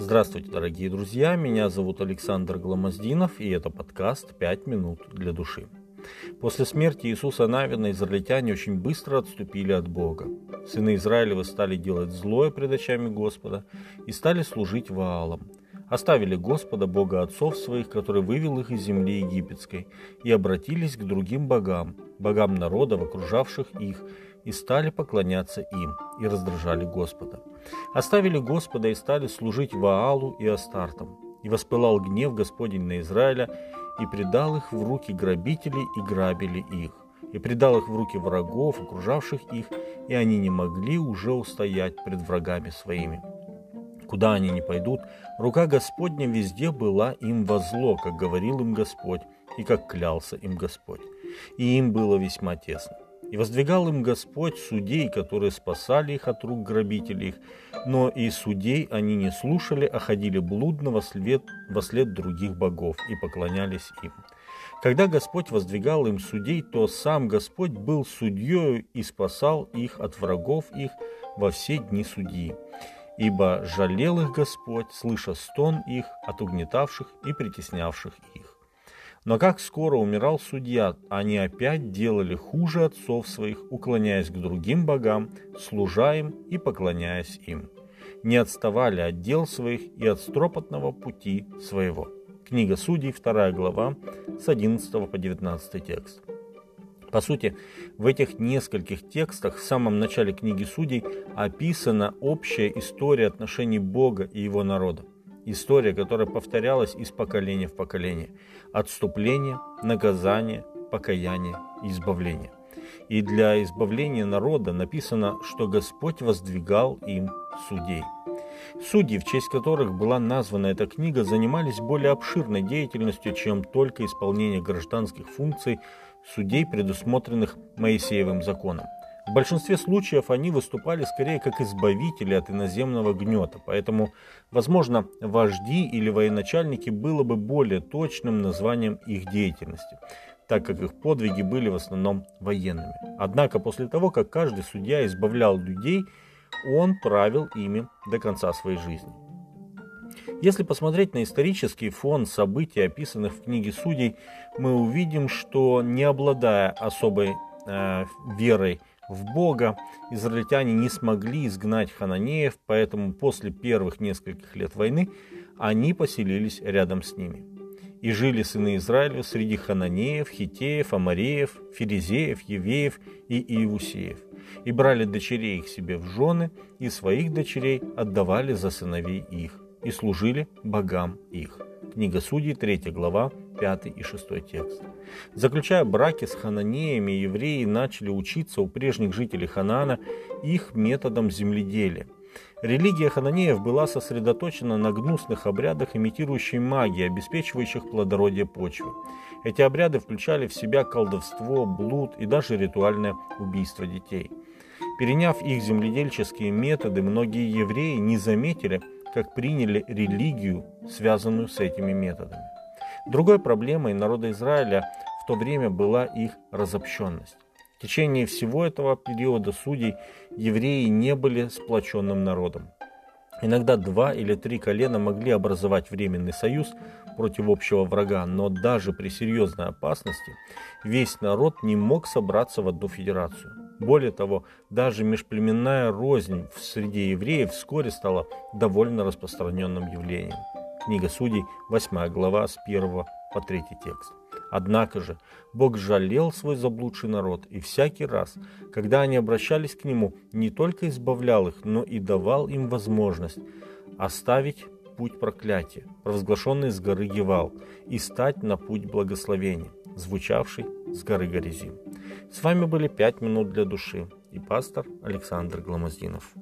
Здравствуйте, дорогие друзья, меня зовут Александр Гламоздинов, и это подкаст «Пять минут для души». После смерти Иисуса Навина израильтяне очень быстро отступили от Бога. Сыны Израилевы стали делать злое пред очами Господа и стали служить Ваалам. Оставили Господа, Бога отцов своих, который вывел их из земли египетской, и обратились к другим богам, богам народов, окружавших их, и стали поклоняться им, и раздражали Господа. Оставили Господа и стали служить Ваалу и Астартам. И воспылал гнев Господень на Израиля, и предал их в руки грабителей, и грабили их. И предал их в руки врагов, окружавших их, и они не могли уже устоять пред врагами своими. Куда они не пойдут, рука Господня везде была им во зло, как говорил им Господь, и как клялся им Господь. И им было весьма тесно. И воздвигал им Господь судей, которые спасали их от рук грабителей их, но и судей они не слушали, а ходили блудно во след, во след других богов и поклонялись им. Когда Господь воздвигал им судей, то сам Господь был судьей и спасал их от врагов их во все дни судьи. Ибо жалел их Господь, слыша стон их от угнетавших и притеснявших их. Но как скоро умирал судья, они опять делали хуже отцов своих, уклоняясь к другим богам, служа им и поклоняясь им. Не отставали от дел своих и от стропотного пути своего. Книга Судей, 2 глава, с 11 по 19 текст. По сути, в этих нескольких текстах в самом начале книги Судей описана общая история отношений Бога и его народа. История, которая повторялась из поколения в поколение. Отступление, наказание, покаяние избавление. И для избавления народа написано, что Господь воздвигал им судей. Судьи, в честь которых была названа эта книга, занимались более обширной деятельностью, чем только исполнение гражданских функций судей, предусмотренных Моисеевым законом. В большинстве случаев они выступали скорее как избавители от иноземного гнета, поэтому, возможно, вожди или военачальники было бы более точным названием их деятельности, так как их подвиги были в основном военными. Однако после того, как каждый судья избавлял людей, он правил ими до конца своей жизни. Если посмотреть на исторический фон событий, описанных в книге судей, мы увидим, что не обладая особой э, верой в Бога, израильтяне не смогли изгнать хананеев, поэтому после первых нескольких лет войны они поселились рядом с ними. И жили сыны Израиля среди хананеев, хитеев, амареев, ферезеев, евеев и иусеев. И брали дочерей их себе в жены, и своих дочерей отдавали за сыновей их, и служили богам их. Книга Судей, 3 глава, 5 и 6 текст. Заключая браки с хананеями, евреи начали учиться у прежних жителей Ханаана их методам земледелия. Религия хананеев была сосредоточена на гнусных обрядах, имитирующей магии, обеспечивающих плодородие почвы. Эти обряды включали в себя колдовство, блуд и даже ритуальное убийство детей. Переняв их земледельческие методы, многие евреи не заметили, как приняли религию, связанную с этими методами. Другой проблемой народа Израиля в то время была их разобщенность. В течение всего этого периода судей евреи не были сплоченным народом. Иногда два или три колена могли образовать временный союз против общего врага, но даже при серьезной опасности весь народ не мог собраться в одну федерацию. Более того, даже межплеменная рознь в среде евреев вскоре стала довольно распространенным явлением. Книга Судей, 8 глава, с 1 по 3 текст. Однако же Бог жалел свой заблудший народ, и всякий раз, когда они обращались к Нему, не только избавлял их, но и давал им возможность оставить путь проклятия, провозглашенный с горы Гевал, и стать на путь благословения, звучавший с горы Горизим. С вами были «Пять минут для души» и пастор Александр Гламоздинов.